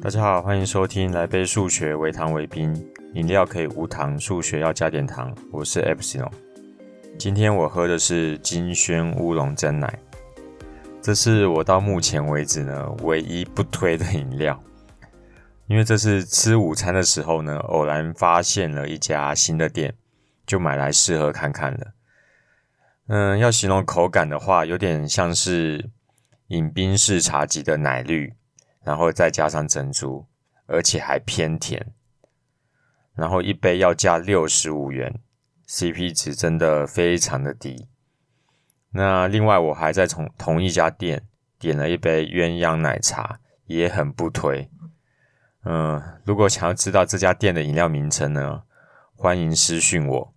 大家好，欢迎收听来杯数学，微糖微冰，饮料可以无糖，数学要加点糖。我是 Epsilon，今天我喝的是金萱乌龙珍奶，这是我到目前为止呢唯一不推的饮料，因为这是吃午餐的时候呢偶然发现了一家新的店，就买来试喝看看了。嗯，要形容口感的话，有点像是饮冰式茶级的奶绿。然后再加上珍珠，而且还偏甜，然后一杯要价六十五元，CP 值真的非常的低。那另外我还在从同一家店点了一杯鸳鸯奶茶，也很不推。嗯，如果想要知道这家店的饮料名称呢，欢迎私讯我。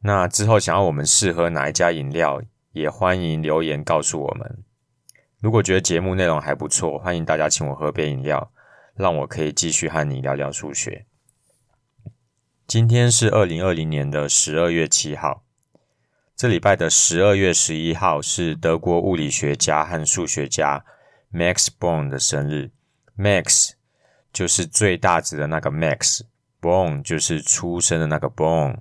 那之后想要我们试喝哪一家饮料，也欢迎留言告诉我们。如果觉得节目内容还不错，欢迎大家请我喝杯饮料，让我可以继续和你聊聊数学。今天是二零二零年的十二月七号，这礼拜的十二月十一号是德国物理学家和数学家 Max Born 的生日。Max 就是最大值的那个 Max，Born 就是出生的那个 Born。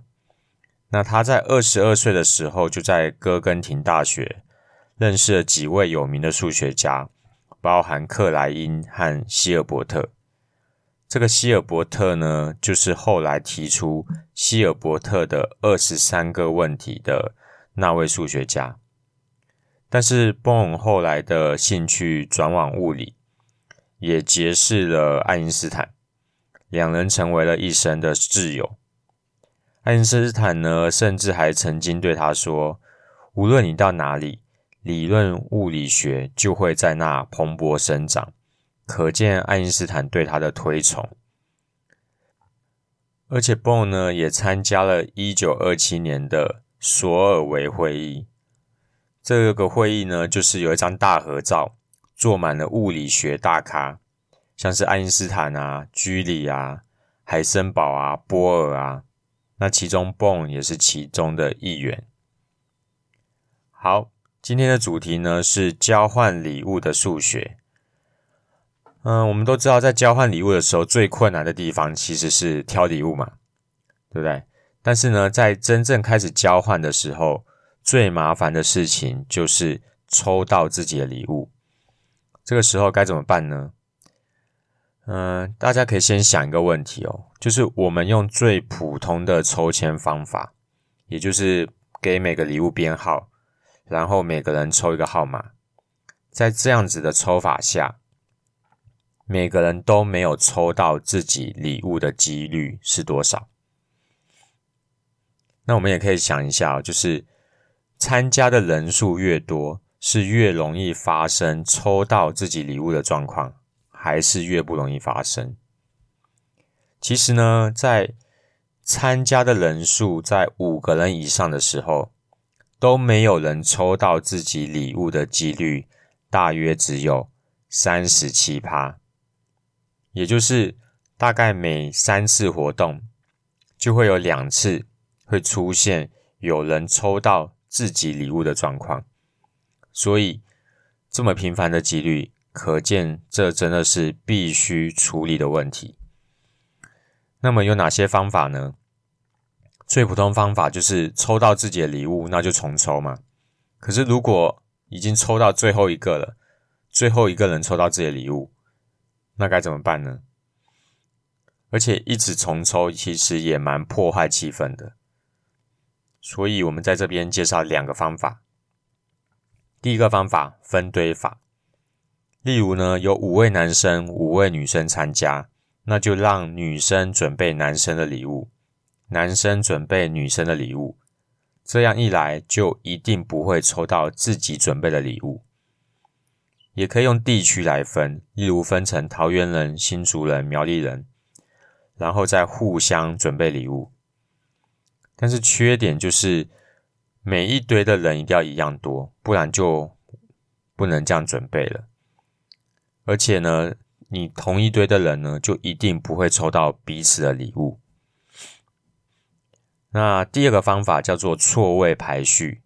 那他在二十二岁的时候就在哥根廷大学。认识了几位有名的数学家，包含克莱因和希尔伯特。这个希尔伯特呢，就是后来提出希尔伯特的二十三个问题的那位数学家。但是，Born 后来的兴趣转往物理，也结识了爱因斯坦，两人成为了一生的挚友。爱因斯坦呢，甚至还曾经对他说：“无论你到哪里。”理论物理学就会在那蓬勃生长，可见爱因斯坦对他的推崇。而且，Born 呢也参加了一九二七年的索尔维会议。这个会议呢，就是有一张大合照，坐满了物理学大咖，像是爱因斯坦啊、居里啊、海森堡啊、波尔啊。那其中，Born 也是其中的一员。好。今天的主题呢是交换礼物的数学。嗯，我们都知道，在交换礼物的时候，最困难的地方其实是挑礼物嘛，对不对？但是呢，在真正开始交换的时候，最麻烦的事情就是抽到自己的礼物。这个时候该怎么办呢？嗯，大家可以先想一个问题哦，就是我们用最普通的抽签方法，也就是给每个礼物编号。然后每个人抽一个号码，在这样子的抽法下，每个人都没有抽到自己礼物的几率是多少？那我们也可以想一下，就是参加的人数越多，是越容易发生抽到自己礼物的状况，还是越不容易发生？其实呢，在参加的人数在五个人以上的时候，都没有人抽到自己礼物的几率，大约只有三十七趴，也就是大概每三次活动就会有两次会出现有人抽到自己礼物的状况，所以这么频繁的几率，可见这真的是必须处理的问题。那么有哪些方法呢？最普通方法就是抽到自己的礼物，那就重抽嘛。可是如果已经抽到最后一个了，最后一个人抽到自己的礼物，那该怎么办呢？而且一直重抽其实也蛮破坏气氛的。所以我们在这边介绍两个方法。第一个方法，分堆法。例如呢，有五位男生、五位女生参加，那就让女生准备男生的礼物。男生准备女生的礼物，这样一来就一定不会抽到自己准备的礼物。也可以用地区来分，例如分成桃园人、新竹人、苗栗人，然后再互相准备礼物。但是缺点就是每一堆的人一定要一样多，不然就不能这样准备了。而且呢，你同一堆的人呢，就一定不会抽到彼此的礼物。那第二个方法叫做错位排序，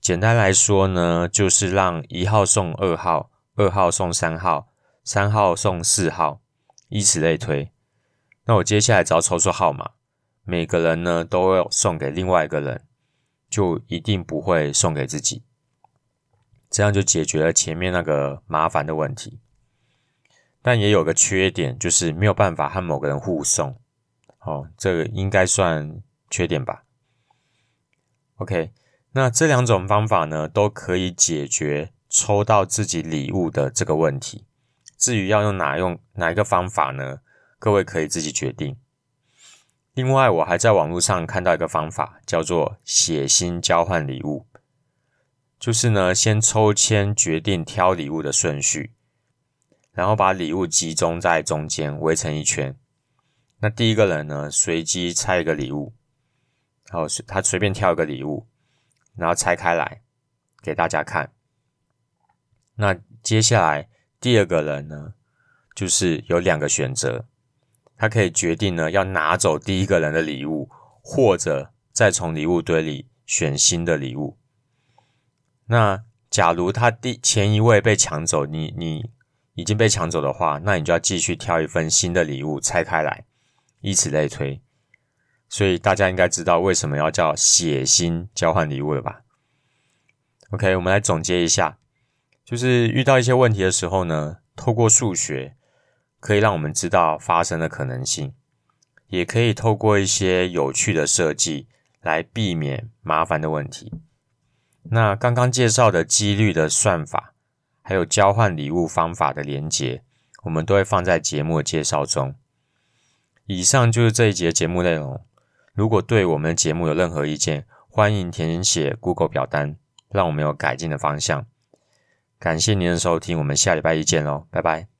简单来说呢，就是让一号送二号，二号送三号，三号送四号，以此类推。那我接下来只要抽出号码，每个人呢都会送给另外一个人，就一定不会送给自己。这样就解决了前面那个麻烦的问题。但也有个缺点，就是没有办法和某个人互送。哦，这个应该算缺点吧。OK，那这两种方法呢，都可以解决抽到自己礼物的这个问题。至于要用哪用哪一个方法呢？各位可以自己决定。另外，我还在网络上看到一个方法，叫做血芯交换礼物，就是呢，先抽签决定挑礼物的顺序。然后把礼物集中在中间，围成一圈。那第一个人呢，随机拆一个礼物，然后他随便挑一个礼物，然后拆开来给大家看。那接下来第二个人呢，就是有两个选择，他可以决定呢要拿走第一个人的礼物，或者再从礼物堆里选新的礼物。那假如他第前一位被抢走，你你。已经被抢走的话，那你就要继续挑一份新的礼物拆开来，以此类推。所以大家应该知道为什么要叫血芯交换礼物了吧？OK，我们来总结一下，就是遇到一些问题的时候呢，透过数学可以让我们知道发生的可能性，也可以透过一些有趣的设计来避免麻烦的问题。那刚刚介绍的几率的算法。还有交换礼物方法的连结，我们都会放在节目的介绍中。以上就是这一节节目内容。如果对我们的节目有任何意见，欢迎填写 Google 表单，让我们有改进的方向。感谢您的收听，我们下礼拜一见喽，拜拜。